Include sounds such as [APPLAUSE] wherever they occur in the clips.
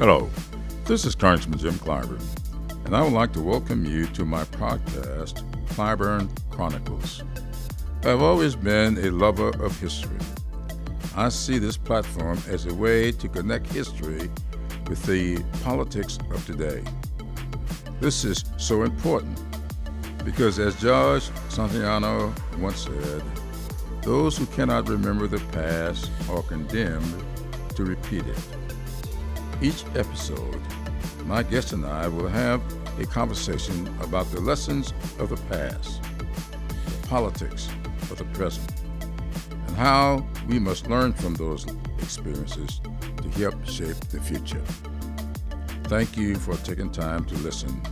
Hello, this is Congressman Jim Clyburn, and I would like to welcome you to my podcast, Clyburn Chronicles. I've always been a lover of history. I see this platform as a way to connect history with the politics of today. This is so important because, as George Santayana once said, those who cannot remember the past are condemned to repeat it. Each episode, my guest and I will have a conversation about the lessons of the past, the politics of the present, and how we must learn from those experiences to help shape the future. Thank you for taking time to listen,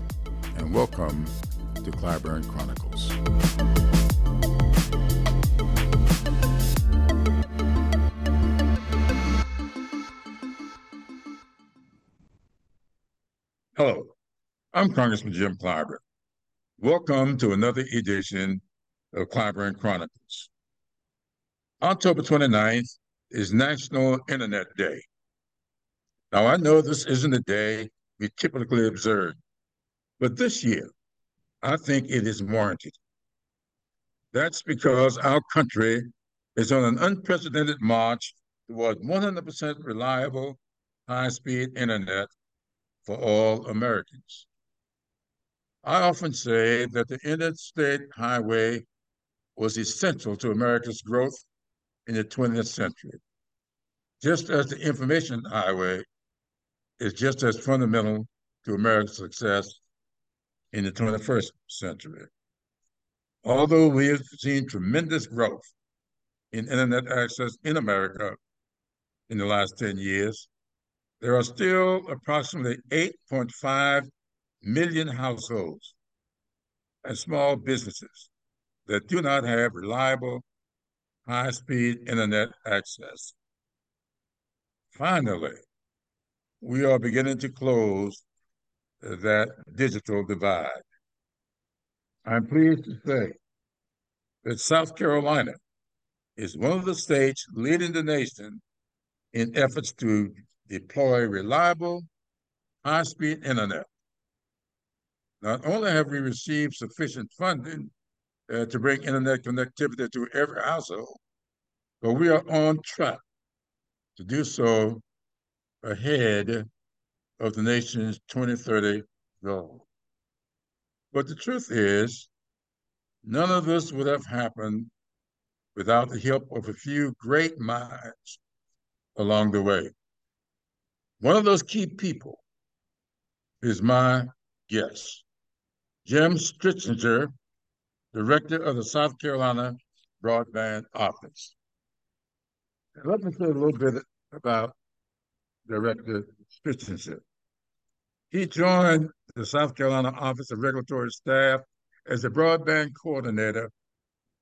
and welcome to Clyburn Chronicles. I'm Congressman Jim Clyburn. Welcome to another edition of Clyburn Chronicles. October 29th is National Internet Day. Now, I know this isn't a day we typically observe, but this year, I think it is warranted. That's because our country is on an unprecedented march toward 100% reliable, high speed internet for all Americans. I often say that the interstate highway was essential to America's growth in the 20th century, just as the information highway is just as fundamental to America's success in the 21st century. Although we have seen tremendous growth in internet access in America in the last 10 years, there are still approximately 8.5 million households and small businesses that do not have reliable, high speed internet access. Finally, we are beginning to close that digital divide. I'm pleased to say that South Carolina is one of the states leading the nation in efforts to deploy reliable, high-speed internet. Not only have we received sufficient funding uh, to bring internet connectivity to every household, but we are on track to do so ahead of the nation's 2030 goal. But the truth is, none of this would have happened without the help of a few great minds along the way. One of those key people is my guest, Jim Stritzinger, Director of the South Carolina Broadband Office. let me say a little bit about Director Stritzinger. He joined the South Carolina Office of Regulatory Staff as a broadband coordinator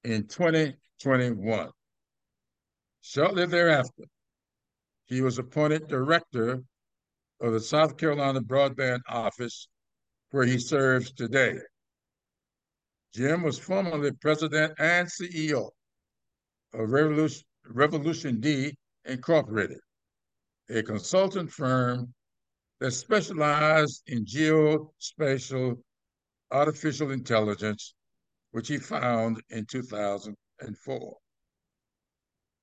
in 2021. Shortly thereafter, he was appointed director of the South Carolina Broadband Office, where he serves today. Jim was formerly president and CEO of Revolution, D Incorporated, a consultant firm that specialized in geospatial artificial intelligence, which he found in 2004.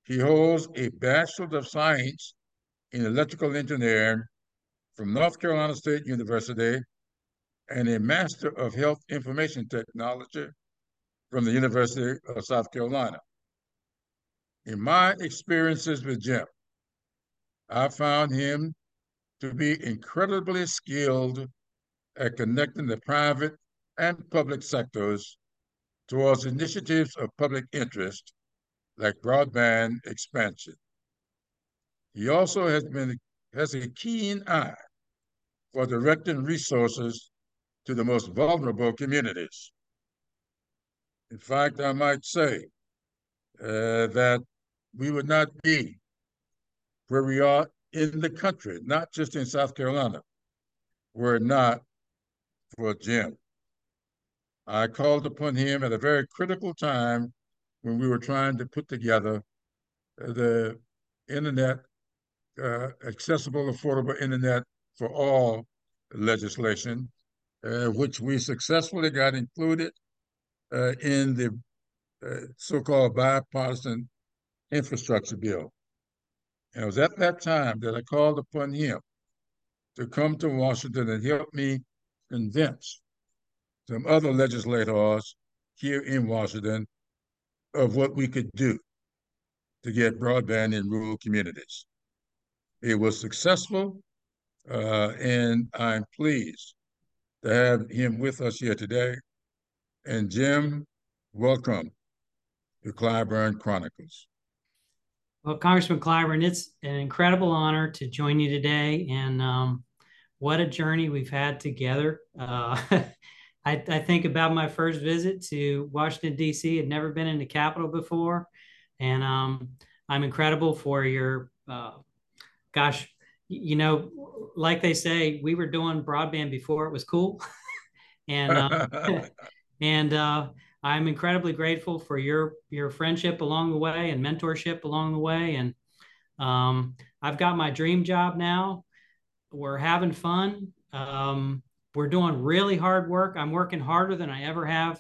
He holds a Bachelor of Science in Electrical Engineering from North Carolina State University and a Master of Health Information Technology from the University of South Carolina. In my experiences with Jim, I found him to be incredibly skilled at connecting the private and public sectors towards initiatives of public interest like broadband expansion. He also has been has a keen eye for directing resources to the most vulnerable communities. In fact, I might say uh, that we would not be where we are in the country, not just in South Carolina, were it not for Jim. I called upon him at a very critical time when we were trying to put together the internet, uh, accessible, affordable internet for All legislation, which we successfully got included uh, in the uh, so-called bipartisan infrastructure bill. And it was at that time that I called upon him to come to Washington and help me convince some other legislators here in Washington of what we could do to get broadband in rural communities. It was successful, uh, and I'm pleased to have him with us here today. And Jim, welcome to Clyburn Chronicles. Well, Congressman Clyburn, it's an incredible honor to join you today. And um, what a journey we've had together. Uh, [LAUGHS] I, I, think about my first visit to Washington, D.C., had never been in the Capitol before. And um, I'm incredible for your, uh, gosh, you know, like they say, we were doing broadband before it was cool. [LAUGHS] and uh, [LAUGHS] [LAUGHS] and uh, I'm incredibly grateful for your your friendship along the way and mentorship along the way. And um, I've got my dream job now. We're having fun. Um, we're doing really hard work. I'm working harder than I ever have,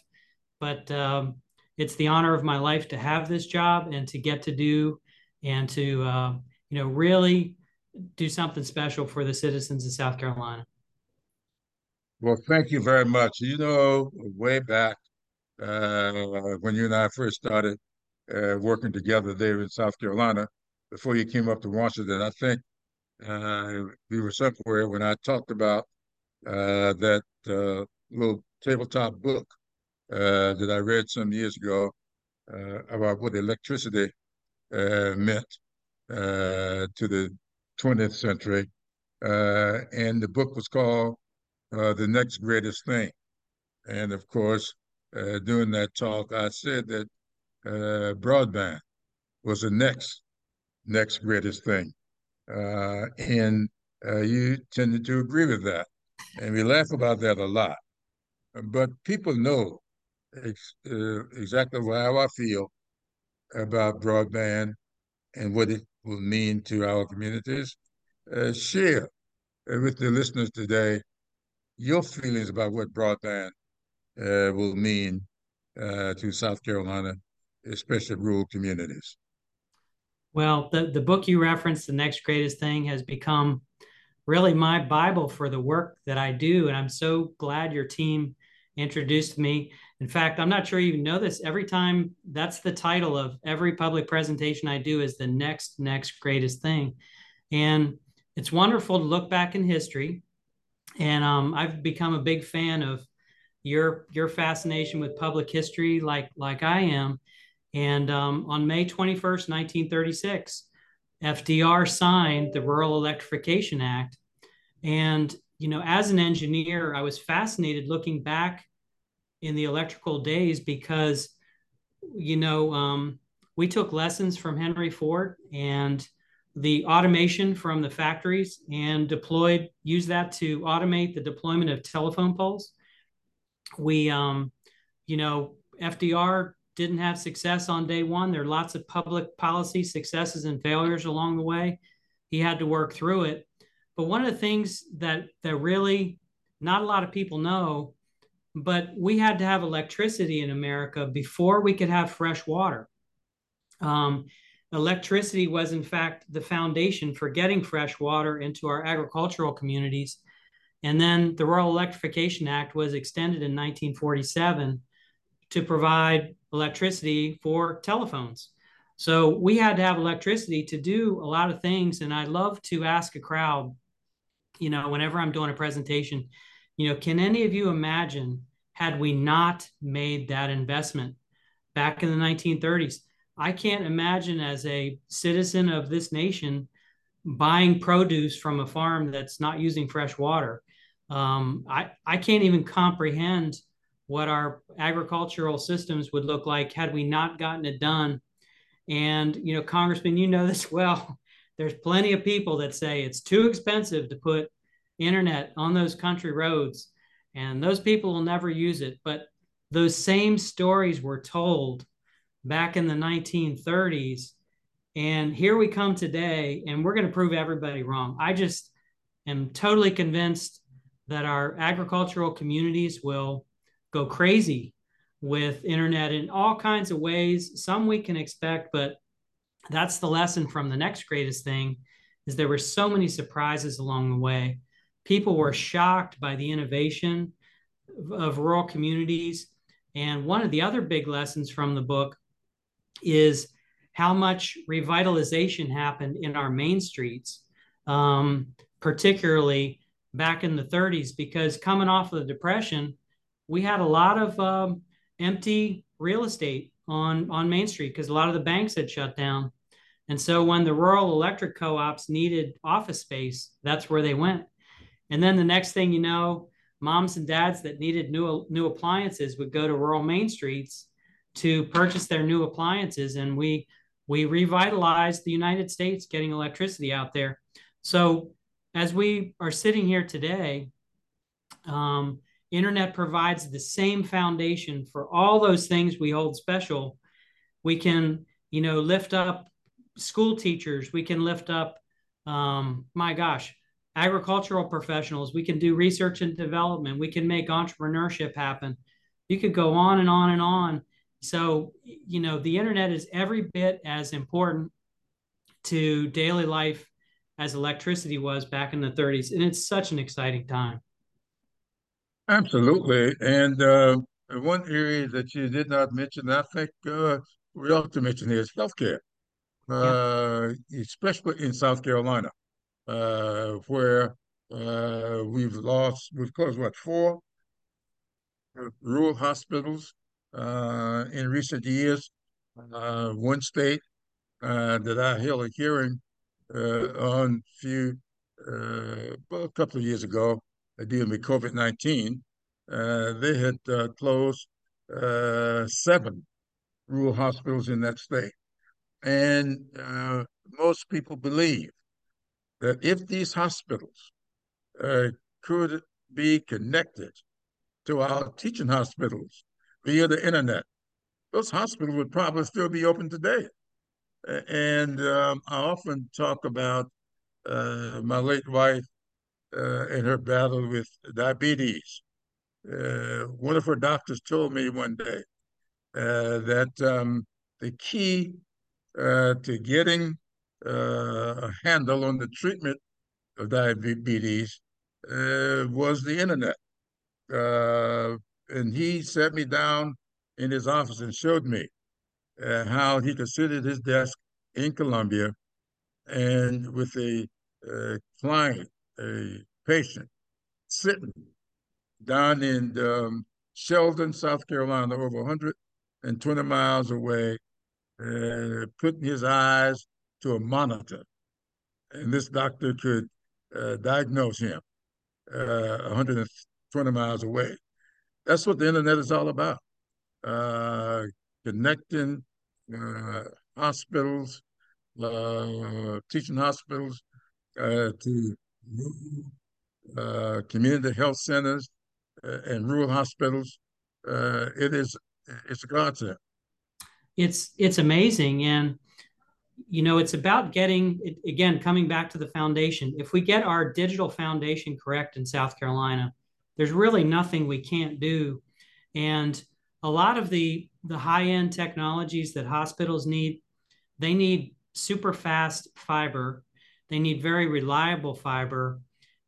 but um, it's the honor of my life to have this job and to get to do and to uh, you know really do something special for the citizens of South Carolina. Well, thank you very much. You know, way back uh, when you and I first started uh, working together there in South Carolina, before you came up to Washington, I think uh, we were somewhere when I talked about uh, that uh, little tabletop book uh, that I read some years ago about what electricity meant to the 20th century. and the book was called The Next Greatest Thing. And of course, uh, during that talk, I said that uh, broadband was the next next greatest thing, uh, and you tended to agree with that, and we laugh about that a lot. But people know ex exactly how I feel about broadband and what it will mean to our communities. Uh, share with the listeners today your feelings about what broadband uh, will mean uh, to South Carolina, especially rural communities. Well, the, the book you referenced, The Next Greatest Thing, has become really my Bible for the work that I do. And I'm so glad your team introduced me. In fact, I'm not sure you know this. Every time that's the title of every public presentation I do is the next, next greatest thing. And it's wonderful to look back in history. And um, I've become a big fan of your your fascination with public history like like I am. And um, on May 21st, 1936, FDR signed the Rural Electrification Act. And, you know, as an engineer, I was fascinated looking back in the electrical days because, you know, um, we took lessons from Henry Ford and the automation from the factories and deployed, used that to automate the deployment of telephone poles. We um, you know fdr didn't have success on day one. There are lots of public policy successes and failures along the way. He had to work through it. But one of the things that that really not a lot of people know but we had to have electricity in america before we could have fresh water um, electricity was in fact the foundation for getting fresh water into our agricultural communities and then the Rural Electrification Act was extended in 1947 to provide electricity for telephones. So we had to have electricity to do a lot of things. And I love to ask a crowd, you know, whenever I'm doing a presentation, you know, can any of you imagine had we not made that investment back in the 1930s? I can't imagine as a citizen of this nation buying produce from a farm that's not using fresh water um, I, I can't even comprehend what our agricultural systems would look like had we not gotten it done. And, you know, Congressman, you know this [LAUGHS] well. There's plenty of people that say it's too expensive to put internet on those country roads, and those people will never use it. But those same stories were told back in the 1930s. And here we come today, and we're going to prove everybody wrong. I just, am totally convinced that our agricultural communities will go crazy with internet in all kinds of ways. Some we can expect, but that's the lesson from the next greatest thing is there were so many surprises along the way. People were shocked by the innovation of rural communities. And one of the other big lessons from the book is how much revitalization happened in our main streets, um, particularly back in the 30s, because coming off of the Depression, we had a lot of um, empty real estate on, on Main Street because a lot of the banks had shut down. And so when the rural electric co ops needed office space, that's where they went. And then the next thing you know, moms and dads that needed new, new appliances would go to rural main streets to purchase their new appliances. And we, we revitalized the United States getting electricity out there. So as we are sitting here today, um, internet provides the same foundation for all those things we hold special. We can, you know, lift up school teachers. We can lift up, um, my gosh, agricultural professionals. We can do research and development. We can make entrepreneurship happen. You could go on and on and on. So, you know, the internet is every bit as important to daily life as electricity was back in the 30s. And it's such an exciting time. Absolutely. And uh, one area that you did not mention, I think uh, we ought to mention is healthcare, uh, yeah. especially in South Carolina, uh, where uh, we've lost, we've closed, what, four rural hospitals uh, in recent years. one state that I held a hearing on a few, well, a couple of years ago, dealing with COVID 19, uh, they had uh, closed uh, seven rural hospitals in that state. And uh, most people believe that if these hospitals uh, could be connected to our teaching hospitals via the internet, those hospitals would probably still be open today. And um, I often talk about uh, my late wife uh, in her battle with diabetes. Uh, one of her doctors told me one day uh, that um, the key uh, to getting uh, a handle on the treatment of diabetes uh, was the internet. and he sat me down in his office and showed me how he at his desk in Columbia and with a client a patient sitting down in um, Sheldon, South Carolina, over 120 miles away, uh, putting his eyes to a monitor. And this doctor could uh, diagnose him uh, 120 miles away. That's what the internet is all about. Uh, connecting uh, hospitals, uh, teaching hospitals to uh, community health centers and rural hospitals. It is it's a godsend. It's it's amazing, and you know it's about getting again coming back to the foundation. If we get our digital foundation correct in South Carolina, there's really nothing we can't do, and a lot of the the high end technologies that hospitals need, they need super fast fiber they need very reliable fiber,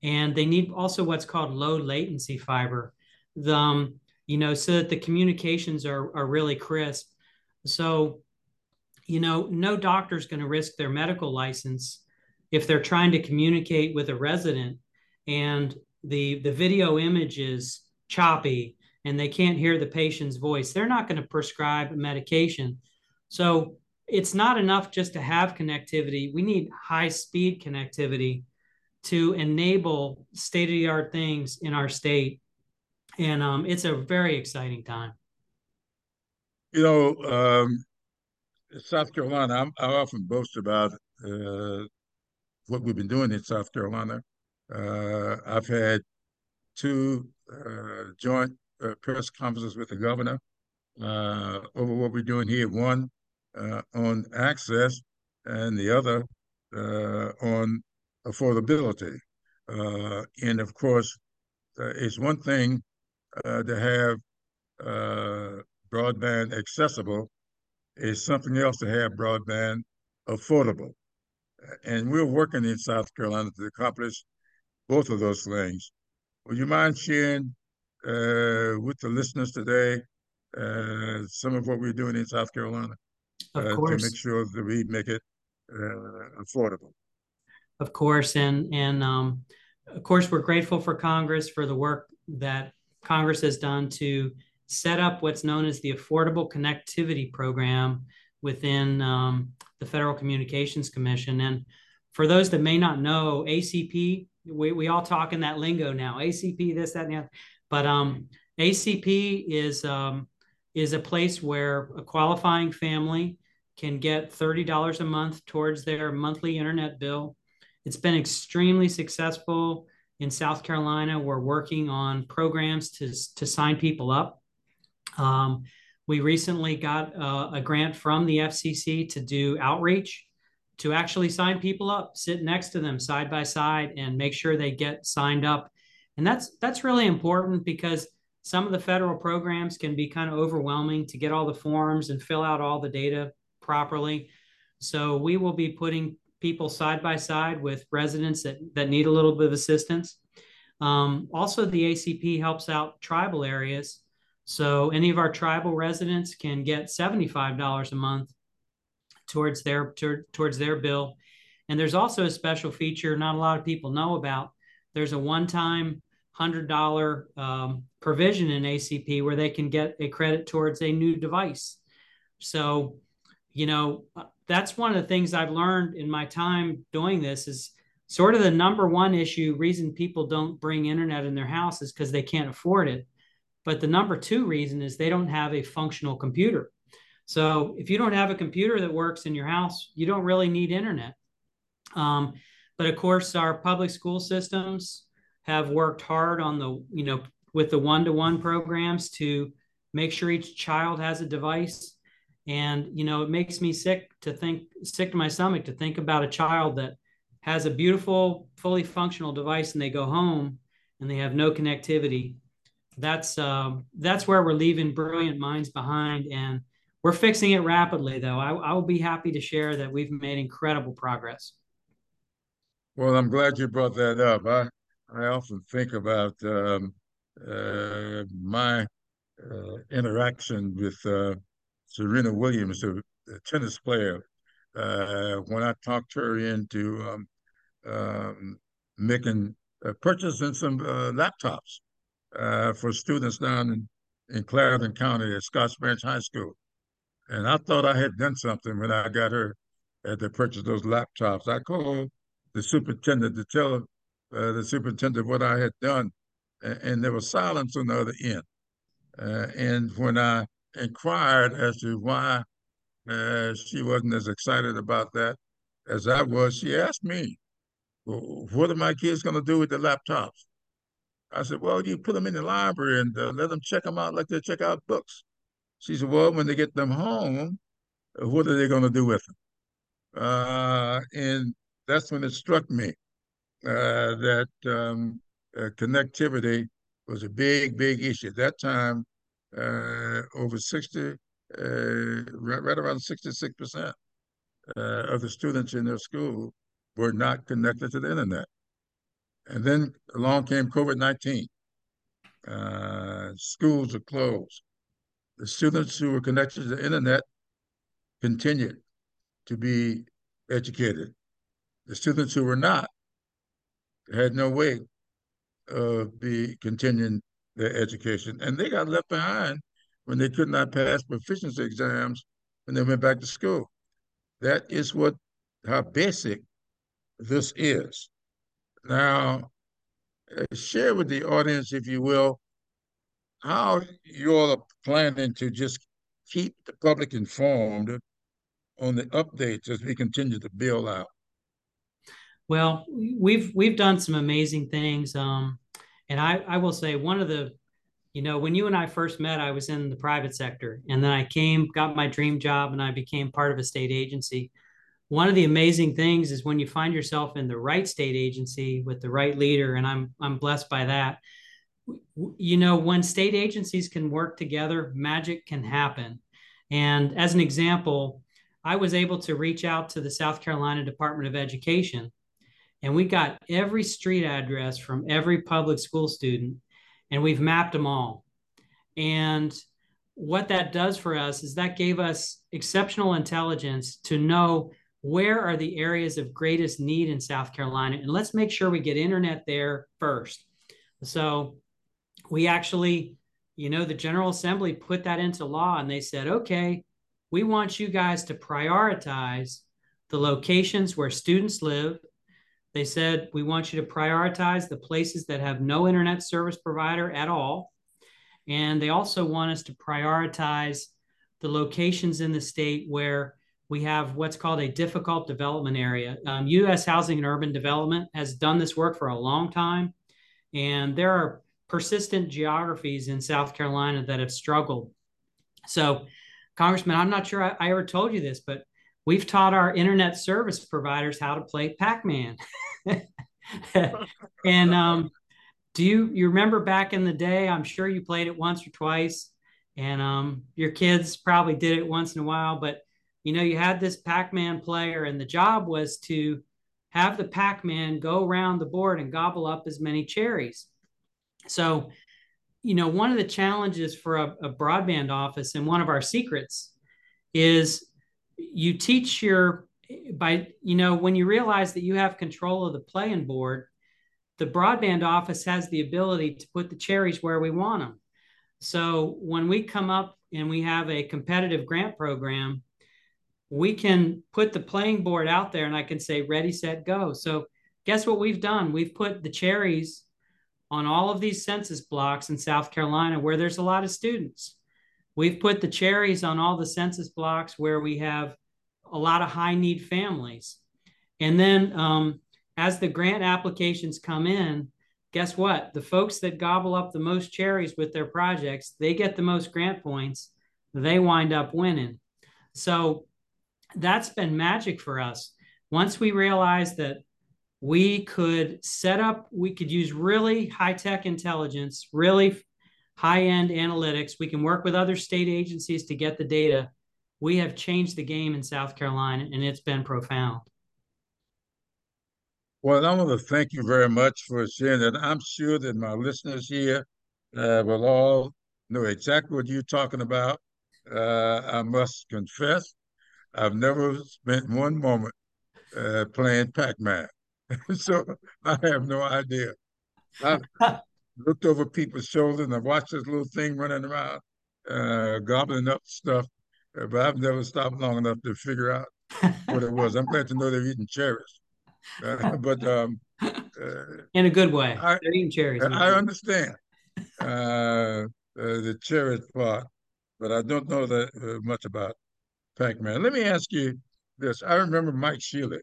and they need also what's called low latency fiber. The, um, you know, so that the communications are, are really crisp. So, you know, no doctor is going to risk their medical license if they're trying to communicate with a resident and the the video image is choppy and they can't hear the patient's voice. They're not going to prescribe medication. So it's not enough just to have connectivity. We need high speed connectivity to enable state of the art things in our state. And um, it's a very exciting time. You know, um, South Carolina, I'm, i often boast about uh, what we've been doing in South Carolina. Uh, I've had two uh, joint uh, press conferences with the governor uh, over what we're doing here. One on access and the other on affordability. And of course, it's one thing to have broadband accessible. It's something else to have broadband affordable. And we're working in South Carolina to accomplish both of those things. Would you mind sharing uh, with the listeners today uh, some of what we're doing in South Carolina uh, to make sure that we make it uh, affordable? Of course, and and um, of course, we're grateful for Congress for the work that Congress has done to set up what's known as the Affordable Connectivity Program within um, the Federal Communications Commission. And for those that may not know, ACP, we, we all talk in that lingo now, ACP, this, that, and the other. But um, ACP is um, is a place where a qualifying family can get $30 a month towards their monthly internet bill. It's been extremely successful in South Carolina. We're working on programs to, to sign people up. Um, we recently got uh, a grant from the FCC to do outreach to actually sign people up, sit next to them side by side, and make sure they get signed up. And that's that's really important because some of the federal programs can be kind of overwhelming to get all the forms and fill out all the data properly. So we will be putting people side by side with residents that, that need a little bit of assistance. Um, also, the ACP helps out tribal areas. So any of our tribal residents can get $75 a month towards their to, towards their bill. And there's also a special feature not a lot of people know about. There's a one-time $100 um, provision in ACP where they can get a credit towards a new device. So, you know, uh, that's one of the things I've learned in my time doing this is sort of the number one issue reason people don't bring internet in their house is because they can't afford it. But the number two reason is they don't have a functional computer. So if you don't have a computer that works in your house, you don't really need internet. Um, but of course, our public school systems have worked hard on the, you know, with the one-to-one programs to make sure each child has a device. And, you know, it makes me sick to think, sick to my stomach to think about a child that has a beautiful, fully functional device and they go home and they have no connectivity. That's uh, that's where we're leaving brilliant minds behind, and we're fixing it rapidly. Though I, I will be happy to share that we've made incredible progress. Well, I'm glad you brought that up. I I often think about um, uh, my uh, interaction with uh, Serena Williams, a, a tennis player, uh, when I talked her into um, um, making uh, purchasing some uh, for students down in, in Clarendon County at Scotts Branch High School. And I thought I had done something when I got her to purchase those laptops. I called the superintendent to tell uh, the superintendent what I had done, and, and, there was silence on the other end. Uh, and when I inquired as to why uh, she wasn't as excited about that as I was, she asked me, well, "What are my kids going to do with the laptops?" I said, "Well, you put them in the library and uh, let them check them out like they check out books." She said, "Well, when they get them home, what are they going to do with them?" Uh, and that's when it struck me uh, that um, uh, connectivity was a big, big issue. At that time, uh, over 60, right, right around 66% of the students in their school were not connected to the internet. And then along came COVID 19. Uh, schools are closed. The students who were connected to the internet continued to be educated. The students who were not had no way of be continuing their education. And they got left behind when they could not pass proficiency exams when they went back to school. That is what how basic this is. Now, uh, share with the audience, if you will, how you're planning to just keep the public informed on the updates as we continue to build out. Well, we've we've done some amazing things, um, and I I will say one of the, you know, when you and I first met, I was in the private sector, and then I came, got my dream job, and I became part of a state agency. One of the amazing things is when you find yourself in the right state agency with the right leader, and I'm I'm blessed by that. You know, when state agencies can work together, magic can happen. And as an example, I was able to reach out to the South Carolina Department of Education, and we got every street address from every public school student, and we've mapped them all. And what that does for us is that gave us exceptional intelligence to know where are the areas of greatest need in South Carolina, and let's make sure we get internet there first. So we actually, you know, the General Assembly put that into law, and they said, okay, we want you guys to prioritize the locations where students live. They said, we want you to prioritize the places that have no internet service provider at all. And they also want us to prioritize the locations in the state where we have what's called a difficult development area. Um, U.S. Housing and Urban Development has done this work for a long time, and there are persistent geographies in South Carolina that have struggled. So Congressman, I'm not sure I, I, ever told you this, but we've taught our internet service providers how to play Pac-Man. [LAUGHS] and um, do you you remember back in the day? I'm sure you played it once or twice, and um, your kids probably did it once in a while. But you know, you had this Pac-Man player, and the job was to have the Pac-Man go around the board and gobble up as many cherries. So you know, one of the challenges for a, a broadband office and one of our secrets is you teach your by you know when you realize that you have control of the playing board the broadband office has the ability to put the cherries where we want them so when we come up and we have a competitive grant program we can put the playing board out there and i can say ready set go so guess what we've done we've put the cherries on all of these census blocks in South Carolina where there's a lot of students. We've put the cherries on all the census blocks where we have a lot of high need families. And then um, as the grant applications come in, guess what? The folks that gobble up the most cherries with their projects, they get the most grant points. They wind up winning. So that's been magic for us. Once we realized that we could set up, we could use really high tech intelligence, really high end analytics. We can work with other state agencies to get the data. We have changed the game in South Carolina, and it's been profound. Well, I want to thank you very much for sharing that. I'm sure that my listeners here uh, will all know exactly what you're talking about. Uh, I must confess, I've never spent one moment uh, playing Pac-Man. [LAUGHS] so I have no idea. I looked over people's shoulders and I watched this little thing running around, uh, gobbling up stuff, uh, but I've never stopped long enough to figure out what it was. I'm glad to know they're eating cherries. Uh, [LAUGHS] but um, uh, in a good way, I, they're eating cherries. I understand uh, uh, the cherries part, but I don't know that much about Pac-Man. Let me ask you this. I remember Mike Shealy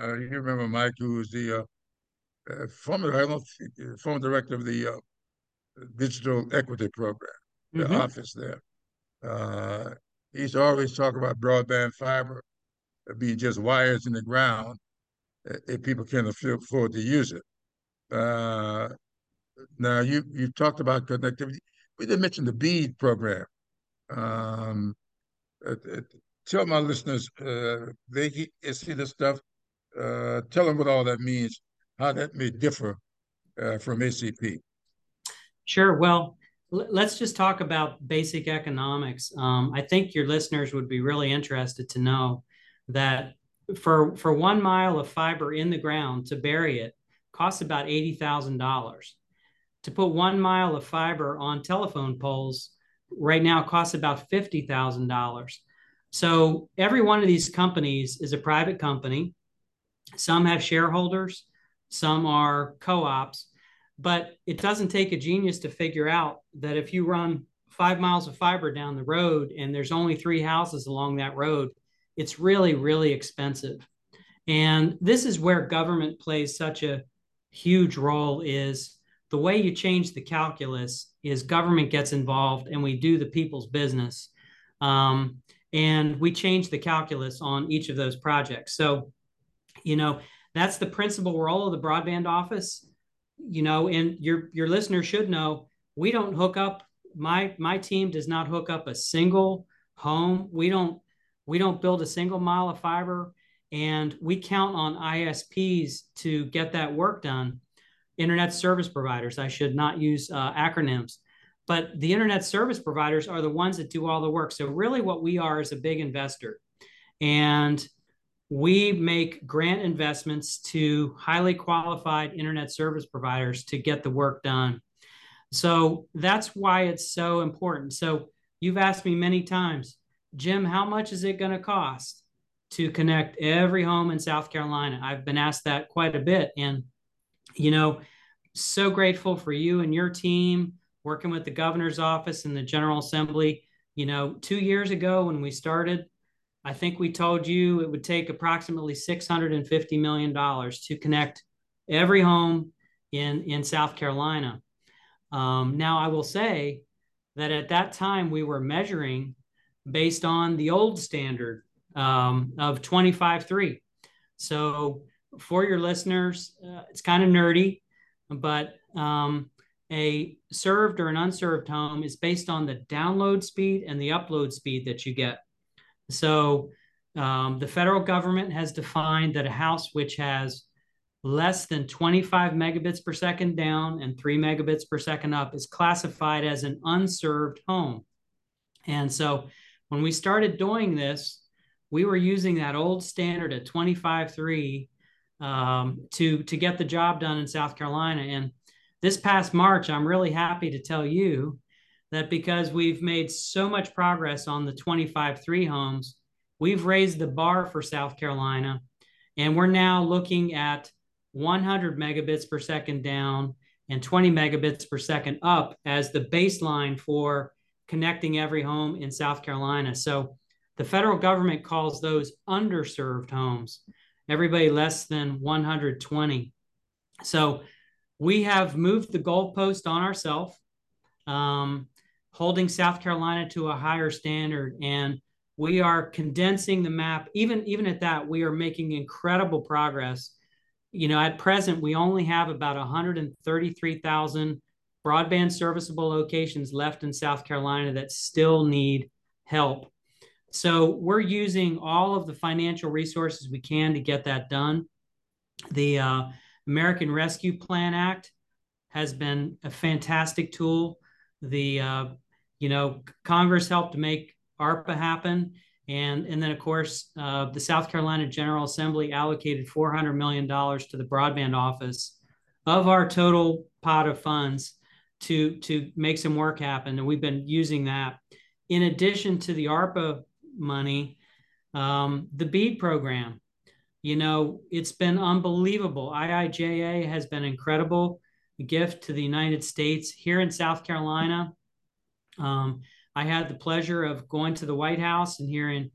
uh, you remember Mike, who was the uh, uh, former, I don't think, uh, former director of the uh, Digital Equity Program, the mm-hmm. office there. Uh, he used to always talk about broadband fiber being just wires in the ground if people can afford to use it. now, you you talked about connectivity. We didn't mention the BEAD program. Um, tell my listeners uh, they see this stuff uh, tell them what all that means, how that may differ uh, from ACP. Sure. Well, let's just talk about basic economics. Um, I think your listeners would be really interested to know that for for one mile of fiber in the ground to bury it costs about eighty thousand dollars. To put one mile of fiber on telephone poles right now costs about fifty thousand dollars. So every one of these companies is a private company. Some have shareholders, some are co ops, but it doesn't take a genius to figure out that if you run five miles of fiber down the road and there's only three houses along that road, it's really, really expensive. And this is where government plays such a huge role is the way you change the calculus is government gets involved and we do the people's business. Um, and we change the calculus on each of those projects. So, you know, that's the principal role of the broadband office. You know, and your your listeners should know we don't hook up. My my team does not hook up a single home. We don't we don't build a single mile of fiber, and we count on ISPs to get that work done. Internet service providers. I should not use uh, acronyms but the internet service providers are the ones that do all the work. So really what we are is a big investor. And we make grant investments to highly qualified internet service providers to get the work done. So that's why it's so important. So you've asked me many times, Jim, how much is it going to cost to connect every home in South Carolina? I've been asked that quite a bit. And, you know, so grateful for you and your team working with the governor's office and the General Assembly. You know, two years ago when we started, I think we told you it would take approximately $650 million to connect every home in, in South Carolina. Um, now, I will say that at that time we were measuring based on the old standard um, of 25.3. So, for your listeners, uh, it's kind of nerdy, but um, a served or an unserved home is based on the download speed and the upload speed that you get. So um, the federal government has defined that a house which has less than 25 megabits per second down and 3 megabits per second up is classified as an unserved home. And so when we started doing this, we were using that old standard at 25.3 um, to, to get the job done in South Carolina. And this past March, I'm really happy to tell you that because we've made so much progress on the 25-3 homes, we've raised the bar for South Carolina, and we're now looking at 100 megabits per second down and 20 megabits per second up as the baseline for connecting every home in South Carolina. So the federal government calls those underserved homes, everybody less than 120. So we have moved the goalpost on ourselves, um, holding South Carolina to a higher standard, and we are condensing the map. Even even at that, we are making incredible progress. You know, at present, we only have about 133,000 broadband serviceable locations left in South Carolina that still need help. So we're using all of the financial resources we can to get that done. The uh, American Rescue Plan Act has been a fantastic tool. The uh, you know Congress helped make ARPA happen, and and then of course uh, the South Carolina General Assembly allocated 400 million dollars to the broadband office of our total pot of funds to to make some work happen, and we've been using that. In addition to the ARPA money, um, the BEAD program you know, it's been unbelievable. IIJA has been incredible gift to the United States here in South Carolina. Um, I had the pleasure of going to the White House and hearing,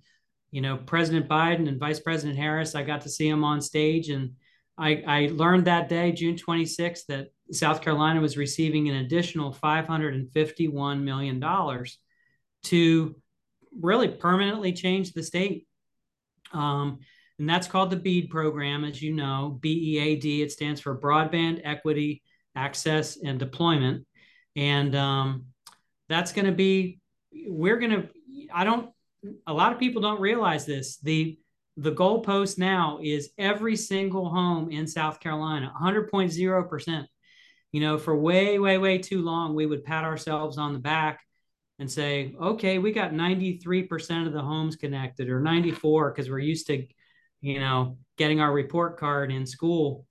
you know, President Biden and Vice President Harris. I got to see them on stage, and I, I learned that day, June 26th, that South Carolina was receiving an additional $551 million to really permanently change the state. Um, and that's called the BEAD program, as you know, B E A D. It stands for Broadband Equity Access and Deployment. And um, that's going to be, we're going to, I don't, a lot of people don't realize this. The the goalpost now is every single home in South Carolina, 100.0%. You know, for way, way, way too long, we would pat ourselves on the back and say, okay, we got 93% of the homes connected or 94 because we're used to you know, getting our report card in school.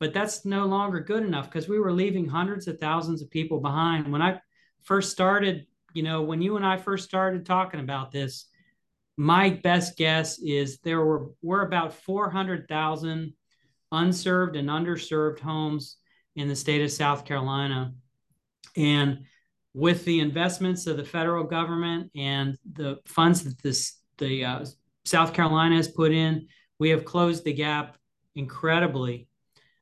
But that's no longer good enough because we were leaving hundreds of thousands of people behind. When I first started, you know, when you and I first started talking about this, my best guess is there were were about 400,000 unserved and underserved homes in the state of South Carolina. And with the investments of the federal government and the funds that this the uh, South Carolina has put in, we have closed the gap incredibly.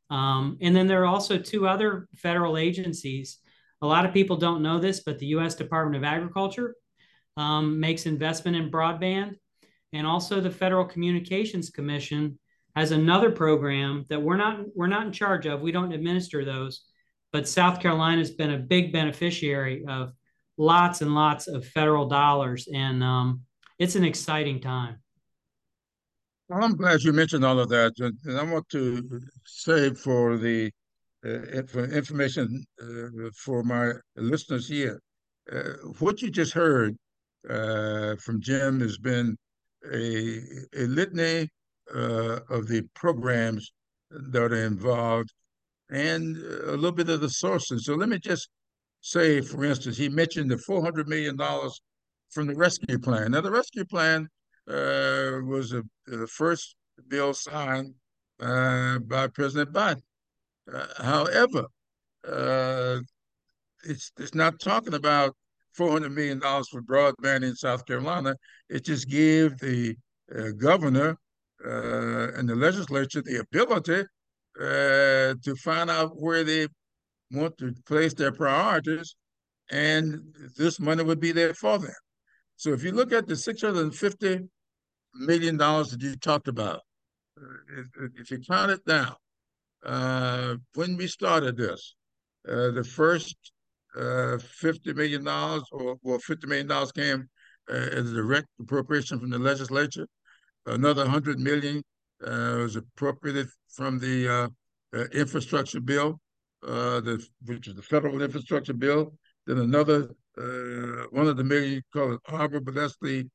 Um, and then there are also two other federal agencies. A lot of people don't know this, but the U.S. Department of Agriculture um, makes investment in broadband. And also the Federal Communications Commission has another program that we're not we're not in charge of. We don't administer those, but South Carolina has been a big beneficiary of lots and lots of federal dollars, and um, it's an exciting time. Well, I'm glad you mentioned all of that, and I want to say for the uh, for information uh, for my listeners here, uh, what you just heard uh, from Jim has been a, a litany uh, of the programs that are involved and a little bit of the sources. So let me just say, for instance, he mentioned the $400 million from the rescue plan. Now, the rescue plan uh, was a, the first bill signed uh, by President Biden. Uh, however, uh, it's, it's not talking about $400 million for broadband in South Carolina. It just gave the uh, governor uh, and the legislature the ability uh, to find out where they want to place their priorities, and this money would be there for them. So if you look at the $650 million that you talked about, if, if you count it down, uh, when we started this, uh, the first uh, $50 million or well, $50 million came uh, as a direct appropriation from the legislature. Another 100 million uh, was appropriated from the uh, uh, infrastructure bill, the, which is the federal infrastructure bill. Then another one of the million called it Arbor, but that's the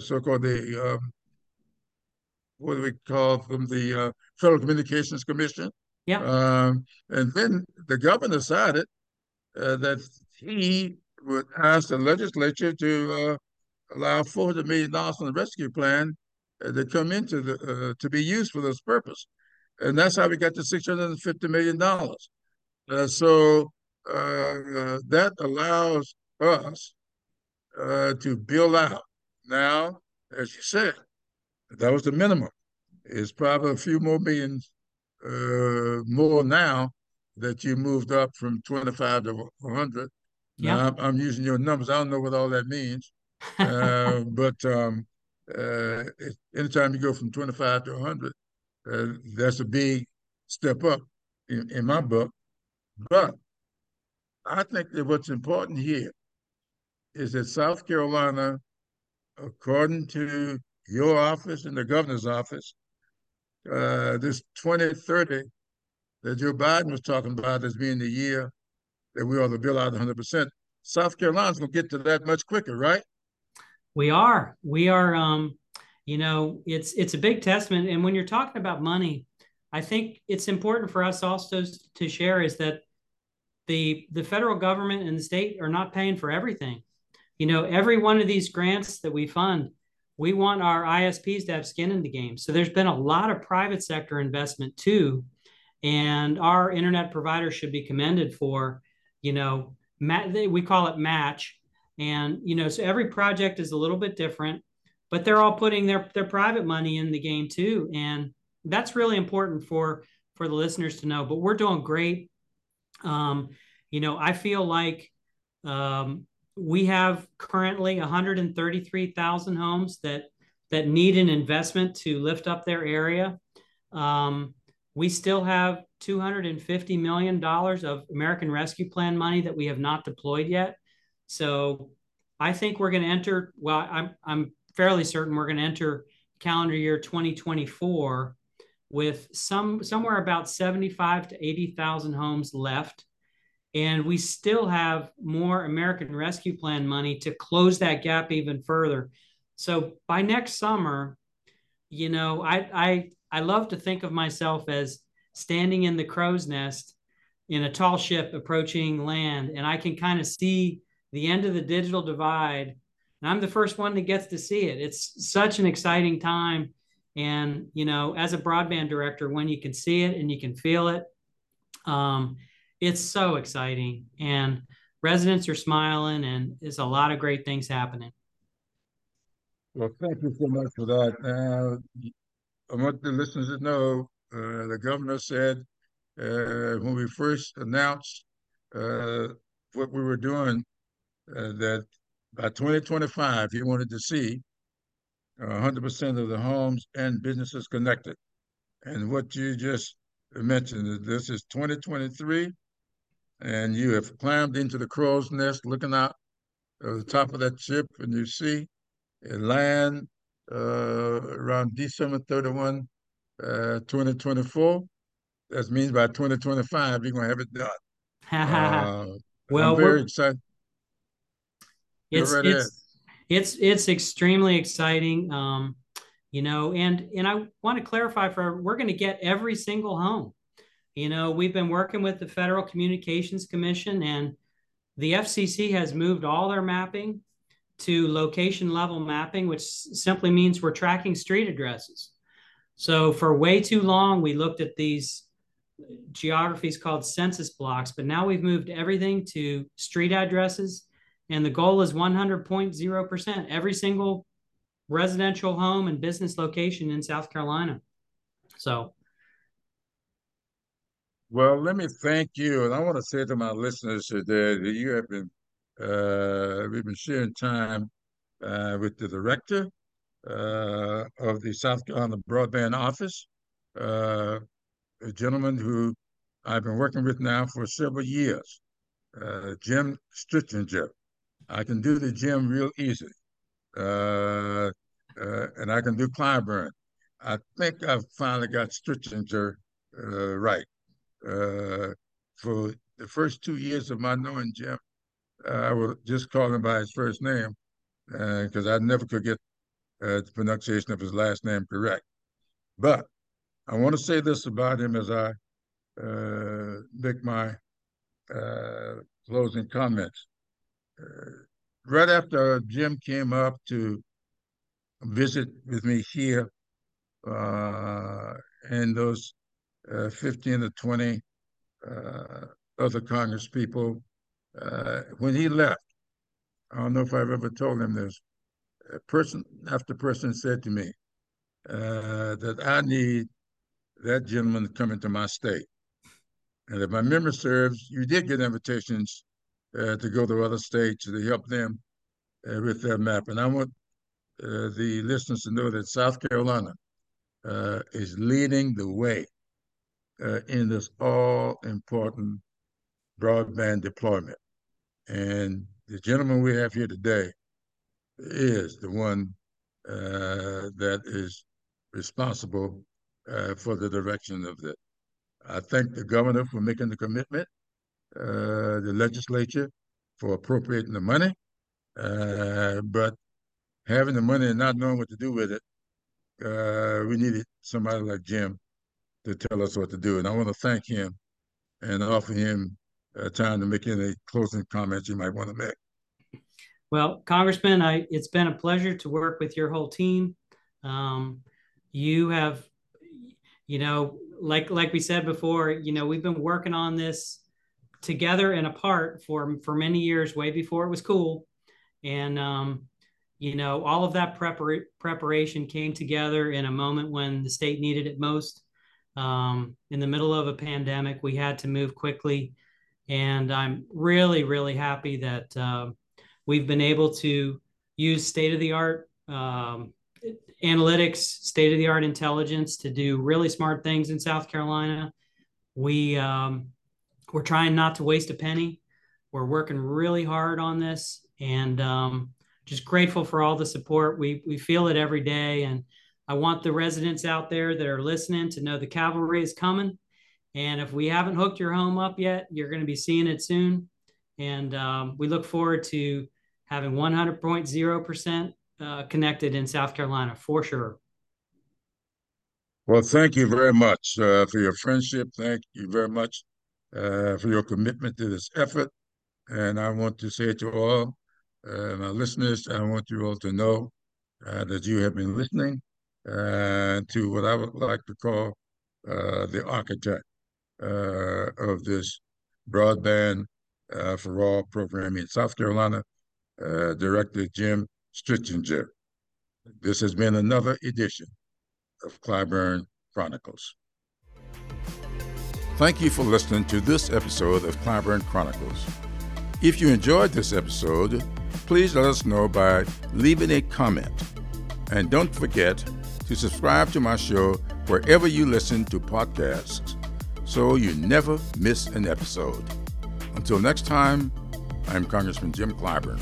so-called the um, what do we call from the Federal Communications Commission. Yeah. Um, and then the governor decided uh, that he would ask the legislature to uh, allow $400 million from the rescue plan uh, to come into the, uh, to be used for this purpose. And that's how we got to $650 million. Uh, so uh, that allows us to build out. Now, as you said, that was the minimum. It's probably a few more millions more now that you moved up from 25 to 100. Yeah. Now, I'm, I'm, using your numbers. I don't know what all that means. [LAUGHS] uh, but um, uh, anytime you go from 25 to 100, uh, that's a big step up in, in my book. But I think that what's important here is that South Carolina, according to your office and the governor's office, uh, this 2030 that Joe Biden was talking about as being the year that we ought to bill out 100%. South Carolina's going to get to that much quicker, right? We are. We are. Um, you know, it's it's a big testament. And when you're talking about money, I think it's important for us also to share is that the the federal government and the state are not paying for everything. You know, every one of these grants that we fund, we want our ISPs to have skin in the game. So there's been a lot of private sector investment too and our internet provider should be commended for you know we call it match and you know so every project is a little bit different but they're all putting their their private money in the game too. And that's really important for for the listeners to know but we're doing great. Um, you know i feel like um, we have currently 133,000 homes that that need an investment to lift up their area. Um, we still have $250 million of American Rescue Plan money that we have not deployed yet. So I think we're going to enter, well, I'm, I'm fairly certain we're going to enter calendar year 2024 with some somewhere about 75 to 80,000 homes left. And we still have more American Rescue Plan money to close that gap even further. So by next summer, you know, I, I I love to think of myself as standing in the crow's nest in a tall ship approaching land, and I can kind of see the end of the digital divide. And I'm the first one that gets to see it. It's such an exciting time. And, you know, as a broadband director, when you can see it and you can feel it, um, it's so exciting. And residents are smiling, and there's a lot of great things happening. Well, thank you so much for that. Uh, I want the listeners to know uh, the governor said uh, when we first announced uh, what we were doing that by 2025, he wanted to see 100% of the homes and businesses connected. And what you just mentioned, this is 2023, and you have climbed into the crow's nest looking out of the top of that ship, and you see it land uh, around December 31, uh, 2024. That means by 2025, you're going to have it done. [LAUGHS] uh, well, I'm very excited. It's, it's, it's, it's extremely exciting. Um, you know, and, and I want to clarify for, we're going to get every single home. You know, we've been working with the Federal Communications Commission and the FCC has moved all their mapping to location level mapping, which simply means we're tracking street addresses. So for way too long, we looked at these geographies called census blocks, but now we've moved everything to street addresses. And the goal is 100.0%, every single residential home and business location in South Carolina. So well, let me thank you. And I want to say to my listeners today that you have been, uh, we've been sharing time uh, with the director uh, of the South Carolina Broadband Office, uh, a gentleman who I've been working with now for several years, uh, Jim Stritzinger. I can do the Jim real easy. Uh, and I can do Clyburn. I think I've finally got Stritzinger right. Uh, for the first two years of my knowing Jim, uh, I would just call him by his first name because uh, I never could get the pronunciation of his last name correct. But I want to say this about him as I make my closing comments. Right after Jim came up to visit with me here uh, and those uh, 15 to 20 uh, other Congress people. Uh, when he left, I don't know if I've ever told him this, person after person said to me that I need that gentleman to come into my state. And if my memory serves, you did get invitations uh, to go to other states to help them uh, with their map. And I want uh, the listeners to know that South Carolina is leading the way uh, in this all important broadband deployment. And the gentleman we have here today is the one uh, that is responsible uh, for the direction of it. I thank the governor for making the commitment, uh, the legislature for appropriating the money, uh, but having the money and not knowing what to do with it, uh, we needed somebody like Jim to tell us what to do. And I want to thank him and offer him uh, time to make any closing comments you might want to make. Well, Congressman, I, it's been a pleasure to work with your whole team. Um, you have, you know, like like we said before, you know, we've been working on this together and apart for for many years, way before it was cool, and um, you know, all of that prepar- preparation came together in a moment when the state needed it most um, in the middle of a pandemic. We had to move quickly. And I'm really, really happy that uh, we've been able to use state of the art um, analytics, state of the art intelligence to do really smart things in South Carolina. We, um, we're trying not to waste a penny. We're working really hard on this and um, just grateful for all the support. We, we feel it every day. And I want the residents out there that are listening to know the cavalry is coming. And if we haven't hooked your home up yet, you're going to be seeing it soon. And um, we look forward to having 100.0% uh, connected in South Carolina for sure. Well, thank you very much uh, for your friendship. Thank you very much uh, for your commitment to this effort. And I want to say to all uh, my listeners, I want you all to know uh, that you have been listening uh, to what I would like to call uh, the architect uh, of this broadband for all programming in South Carolina, Director Jim Stritzinger. This has been another edition of Clyburn Chronicles. Thank you for listening to this episode of Clyburn Chronicles. If you enjoyed this episode, please let us know by leaving a comment. And don't forget to subscribe to my show wherever you listen to podcasts so you never miss an episode. Until next time, I'm Congressman Jim Clyburn.